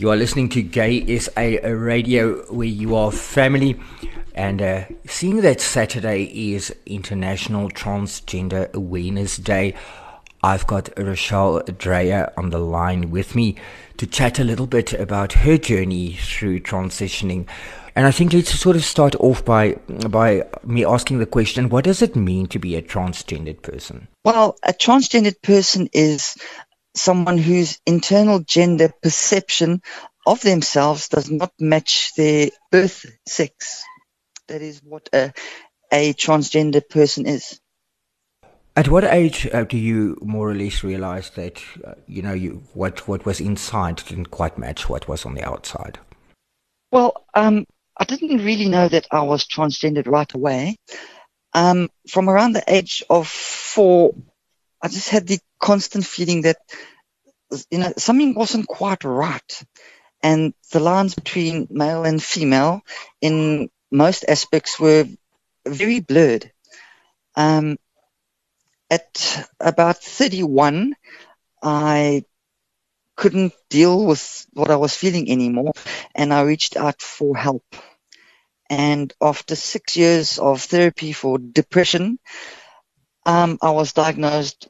You are listening to Gay SA Radio, where you are family. And uh, seeing that Saturday is International Transgender Awareness Day, I've got Rochelle Dreyer on the line with me to chat a little bit about her journey through transitioning. And I think let's sort of start off by by me asking the question: What does it mean to be a transgendered person? Well, a transgendered person is someone whose internal gender perception of themselves does not match their birth sex. That is what a, a transgender person is. At what age uh, do you more or less realize that uh, you know you, what what was inside didn't quite match what was on the outside? Well, um, I didn't really know that I was transgendered right away. Um, from around the age of four, I just had the constant feeling that you know something wasn't quite right, and the lines between male and female in most aspects were very blurred. Um, at about 31, I couldn't deal with what I was feeling anymore, and I reached out for help. And after six years of therapy for depression, um, I was diagnosed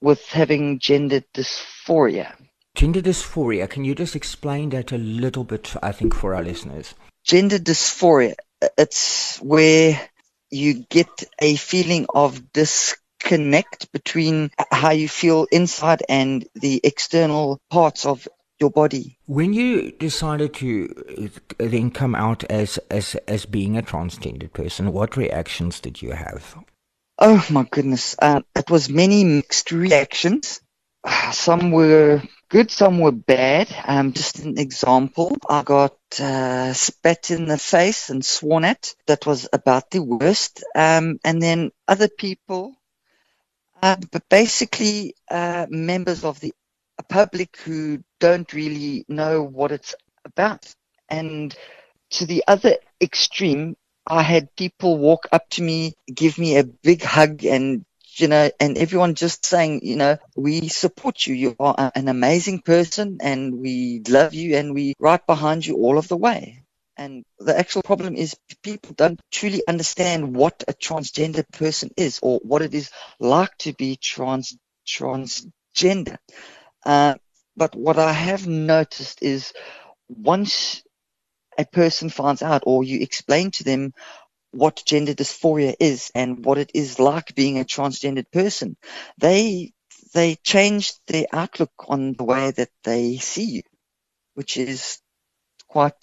with having gender dysphoria. Gender dysphoria, can you just explain that a little bit, I think, for our listeners? Gender dysphoria, it's where you get a feeling of disconnect between how you feel inside and the external parts of your body. When you decided to then come out as as as being a transgendered person, what reactions did you have? Oh my goodness. Uh, it was many mixed reactions. Some were good, some were bad. Um, just an example, I got uh, spat in the face and sworn at. That was about the worst. Um, and then other people, uh, but basically uh, members of the public who don't really know what it's about. And to the other extreme, I had people walk up to me, give me a big hug and you know, and everyone just saying, you know, we support you. You are an amazing person and we love you and we right behind you all of the way. And the actual problem is people don't truly understand what a transgender person is or what it is like to be trans transgender. Uh, but what I have noticed is once a person finds out or you explain to them what gender dysphoria is and what it is like being a transgendered person, they they change their outlook on the way that they see you, which is quite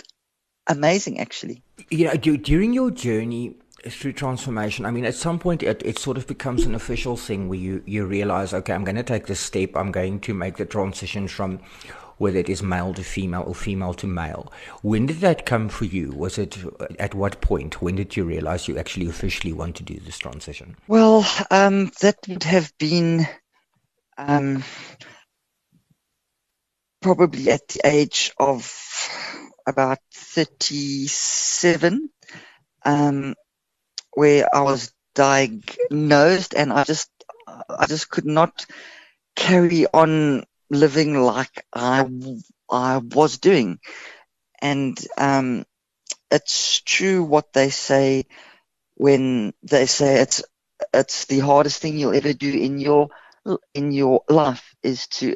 amazing, actually. You know, during your journey through transformation, I mean, at some point it, it sort of becomes an official thing where you, you realize, okay, I'm going to take this step. I'm going to make the transition from whether it is male to female or female to male. When did that come for you? Was it at what point? When did you realize you actually officially want to do this transition? Well, um, that would have been um, probably at the age of about 37, um, where I was diagnosed and I just, I just could not carry on living like I, I was doing. And um, it's true what they say when they say it's it's the hardest thing you'll ever do in your in your life is to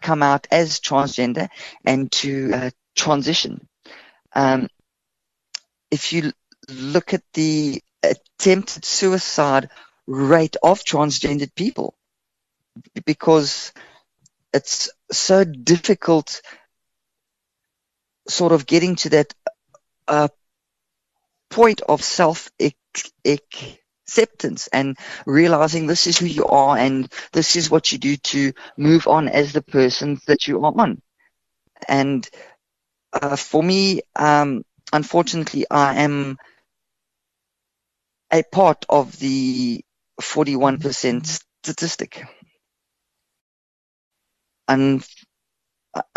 come out as transgender and to uh, transition. Um, if you look at the attempted suicide rate of transgendered people, because it's so difficult sort of getting to that uh, point of self acceptance and realizing this is who you are and this is what you do to move on as the person that you are on. And uh, for me, um, unfortunately, I am a part of the 41% statistic. And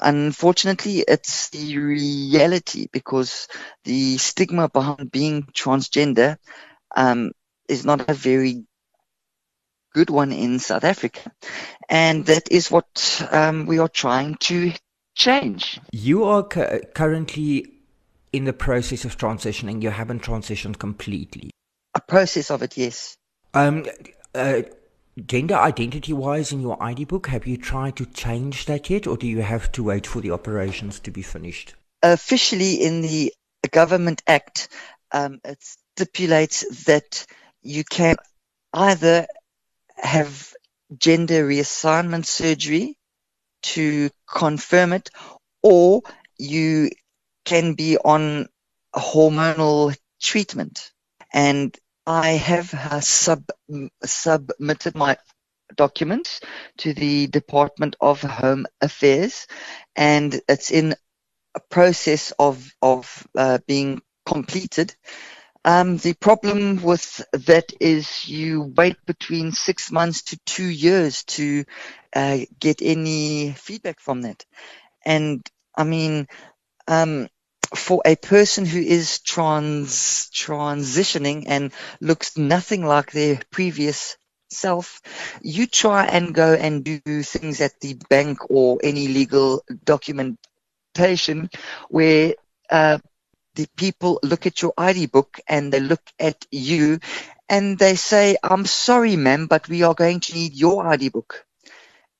unfortunately, it's the reality because the stigma behind being transgender um, is not a very good one in South Africa. And that is what um, we are trying to change. You are cu- currently in the process of transitioning. You haven't transitioned completely. A process of it, yes. Um, uh, gender identity wise in your ID book, have you tried to change that yet, or do you have to wait for the operations to be finished? Officially, in the Government Act, um, it stipulates that you can either have gender reassignment surgery to confirm it, or you can be on hormonal treatment. And I have uh, sub, submitted my documents to the Department of Home Affairs, and it's in a process of of uh, being completed. Um, the problem with that is you wait between six months to two years to uh, get any feedback from that. And I mean, um, for a person who is trans transitioning and looks nothing like their previous self, you try and go and do things at the bank or any legal documentation where uh, the people look at your ID book and they look at you and they say, I'm sorry, ma'am, but we are going to need your ID book.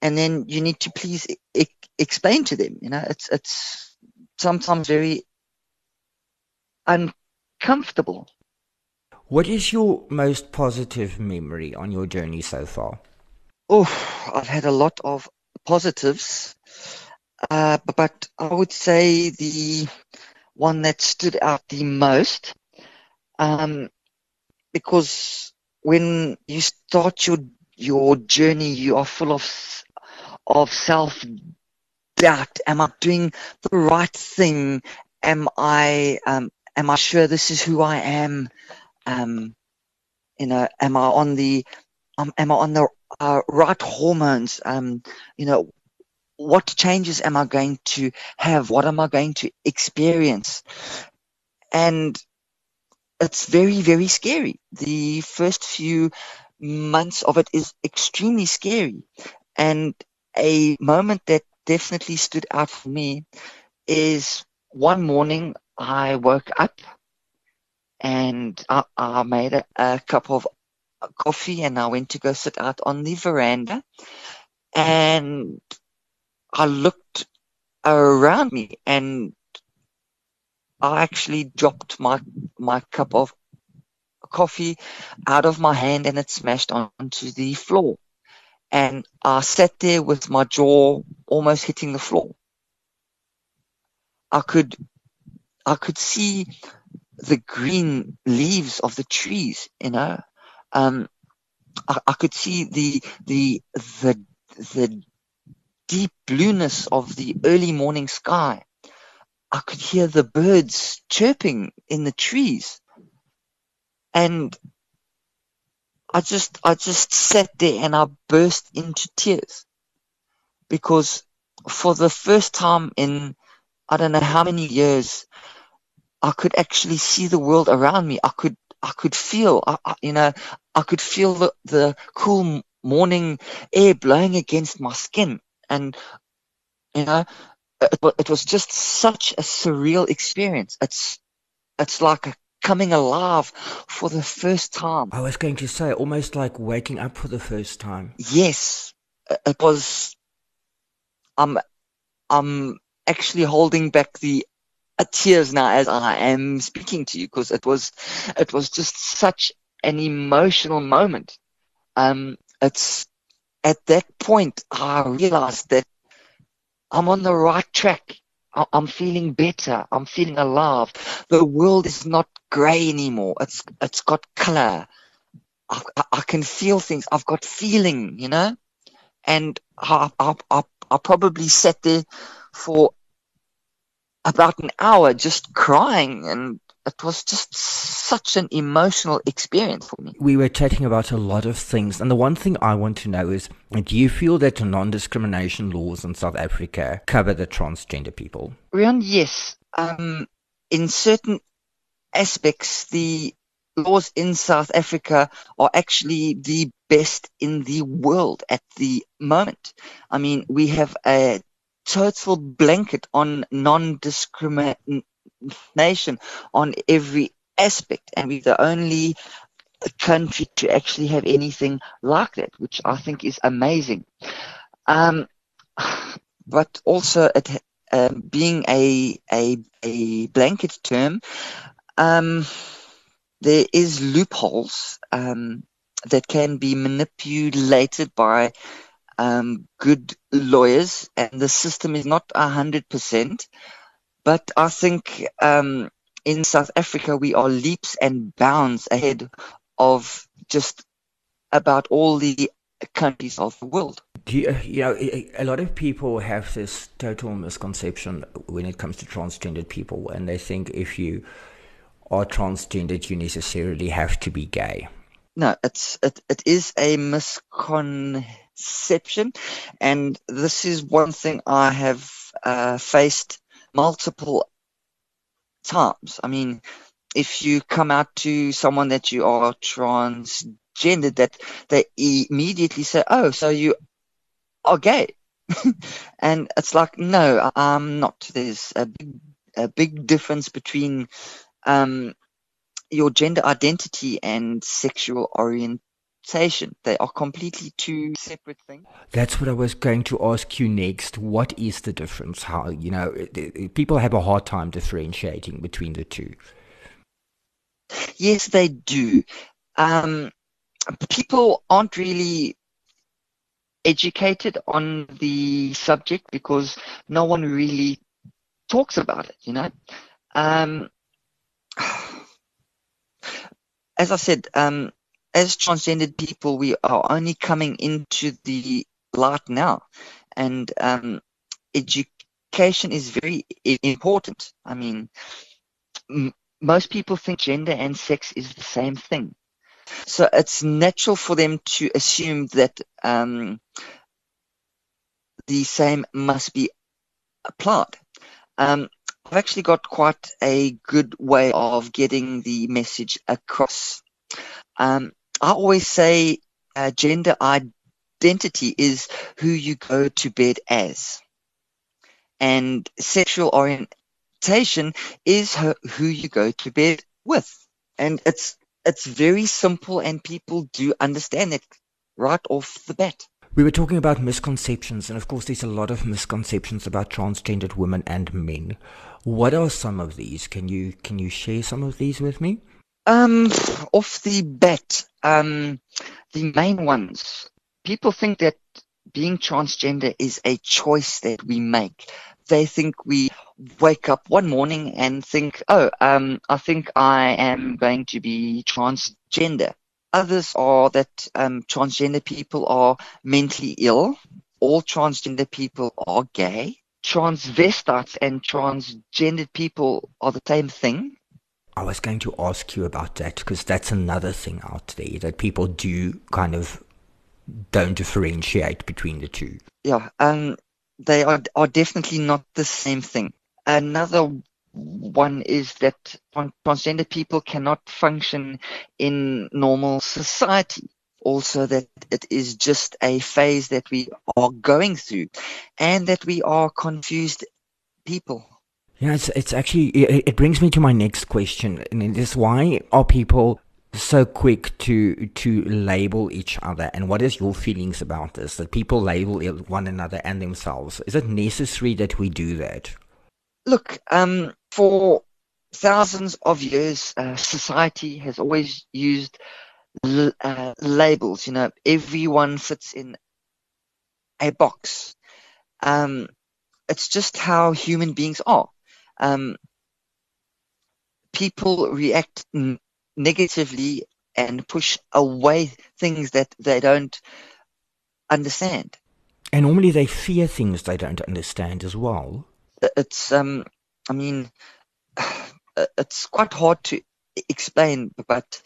And then you need to please explain to them, you know, it's, it's sometimes very uncomfortable. What is your most positive memory on your journey so far? Oh, I've had a lot of positives, uh, but I would say the one that stood out the most. Um, because when you start your your journey, you are full of of self doubt. Am I doing the right thing? Am I um, am I sure this is who I am? Um, you know, am I on the um, am I on the uh, right hormones? Um, you know, what changes am I going to have? What am I going to experience? And it's very, very scary. The first few months of it is extremely scary. And a moment that definitely stood out for me is one morning I woke up and I, I made a, a cup of coffee and I went to go sit out on the veranda. And I looked around me and I actually dropped my my cup of coffee out of my hand and it smashed onto the floor. And I sat there with my jaw almost hitting the floor. I could I could see the green leaves of the trees, you know. Um, I, I could see the the the the deep blueness of the early morning sky. I could hear the birds chirping in the trees. And I just, I just sat there and I burst into tears because for the first time in, I don't know how many years, I could actually see the world around me. I could, I could feel, I, I, you know, I could feel the, the cool morning air blowing against my skin. And you know it, it was just such a surreal experience. It's it's like coming alive for the first time. I was going to say almost like waking up for the first time. Yes. It was i'm i'm actually holding back the tears now as i am speaking to you because it was it was just such an emotional moment um it's at that point, I realized that I'm on the right track. I'm feeling better. I'm feeling alive. The world is not gray anymore. It's it's got color. I, I can feel things. I've got feeling, you know. And I, I, I, I probably sat there for about an hour just crying and it was just such an emotional experience for me. We were chatting about a lot of things, and the one thing I want to know is do you feel that non discrimination laws in South Africa cover the transgender people? Rian, yes. Um, in certain aspects, the laws in South Africa are actually the best in the world at the moment. I mean, we have a total blanket on non-discrimination on every aspect, and we're the only country to actually have anything like that, which I think is amazing. Um, but also, it, um, being a, a, a blanket term, um, there is loopholes um, that can be manipulated by um, good lawyers, and the system is not hundred percent. But I think um, in South Africa we are leaps and bounds ahead of just about all the countries of the world. You, you, know, a lot of people have this total misconception when it comes to transgendered people, and they think if you are transgendered, you necessarily have to be gay. No, it's it, it is a misconception, and this is one thing I have uh, faced multiple times. I mean, if you come out to someone that you are transgendered, that they immediately say, "Oh, so you are gay," and it's like, no, I'm not. There's a big, a big difference between um, your gender identity and sexual orientation. They are completely two separate things. That's what I was going to ask you next. What is the difference? How, you know, people have a hard time differentiating between the two. Yes, they do. Um, people aren't really educated on the subject because no one really talks about it, you know. Um, as I said, um, as transgendered people, we are only coming into the light now, and um, education is very important. I mean, m- most people think gender and sex is the same thing, so it's natural for them to assume that um, the same must be applied. Um, I've actually got quite a good way of getting the message across. Um, I always say uh, gender identity is who you go to bed as, and sexual orientation is who you go to bed with. And it's it's very simple, and people do understand it right off the bat. We were talking about misconceptions, and of course, there's a lot of misconceptions about transgendered women and men. What are some of these? Can you can you share some of these with me? Um, off the bat, um, the main ones. People think that being transgender is a choice that we make. They think we wake up one morning and think, oh, um, I think I am going to be transgender. Others are that um, transgender people are mentally ill. All transgender people are gay. Transvestites and transgendered people are the same thing. I was going to ask you about that because that's another thing out there that people do kind of don't differentiate between the two. Yeah, um, they are are definitely not the same thing. Another one is that transgender people cannot function in normal society. Also, that it is just a phase that we are going through and that we are confused people. Yeah, it's, it's actually, it, it brings me to my next question. And it is why are people so quick to to label each other and what is your feelings about this that people label one another and themselves is it necessary that we do that look um for thousands of years, uh, society has always used l- uh, labels. You know, everyone fits in a box. Um, it's just how human beings are. Um, people react n- negatively and push away things that they don't understand. And normally they fear things they don't understand as well. It's um, I mean, it's quite hard to explain, but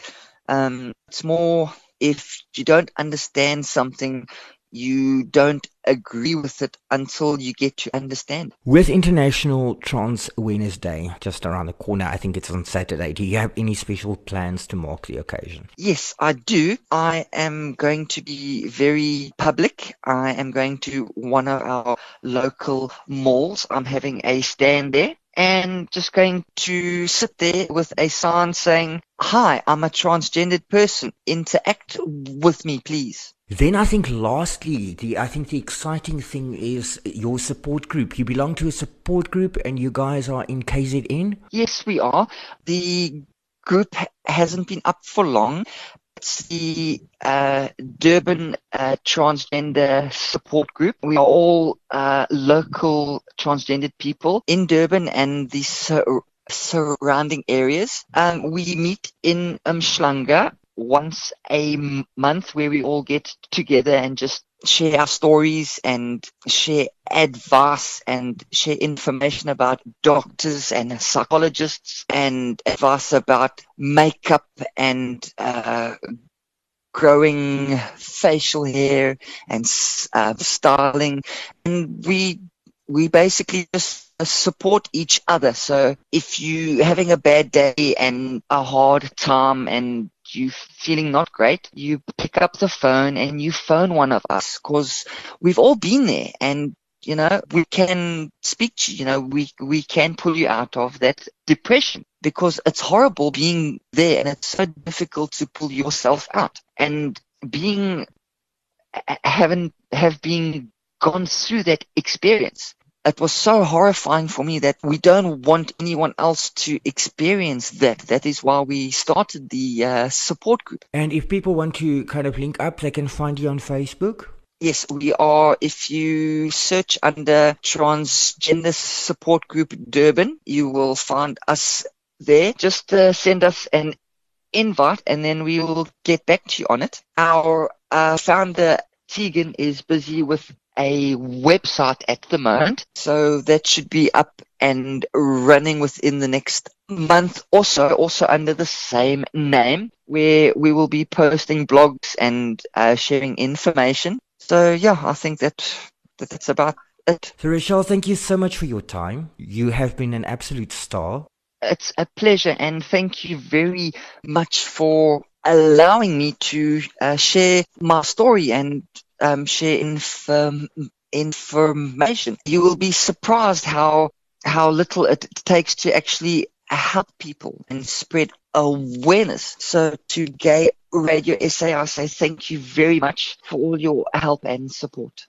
um, it's more if you don't understand something, you don't agree with it until you get to understand. With International Trans Awareness Day just around the corner, I think it's on Saturday. Do you have any special plans to mark the occasion? Yes, I do. I am going to be very public. I am going to one of our local malls. I'm having a stand there and just going to sit there with a sign saying, Hi, I'm a transgendered person. Interact with me, please. Then I think lastly, the I think the exciting thing is your support group. You belong to a support group and you guys are in KZN? Yes, we are. The group hasn't been up for long. It's the uh, Durban uh, Transgender Support Group. We are all uh, local transgendered people in Durban and the sur- surrounding areas. Um, we meet in Umhlanga once a month where we all get together and just share our stories and share advice and share information about doctors and psychologists and advice about makeup and uh, growing facial hair and uh, styling. And we we basically just uh, support each other. So if you're having a bad day and a hard time and you feeling not great, you pick up the phone and you phone one of us because we've all been there and you know, we can speak to you, you know, we, we can pull you out of that depression because it's horrible being there and it's so difficult to pull yourself out. And being, having, have been gone through that experience it was so horrifying for me that we don't want anyone else to experience that. That is why we started the uh, support group. And if people want to kind of link up, they can find you on Facebook? Yes, we are. If you search under Transgender Support Group Durban, you will find us there. Just uh, send us an invite and then we will get back to you on it. Our uh, founder, Tegan, is busy with a website at the moment. So that should be up and running within the next month or so, also under the same name, where we will be posting blogs and uh, sharing information. So yeah, I think that, that that's about it. So Rachel, thank you so much for your time. You have been an absolute star. It's a pleasure, and thank you very much for allowing me to uh, share my story and um, share inform, information. You will be surprised how how little it takes to actually help people and spread awareness. So to Gay Radio SA, I say thank you very much for all your help and support.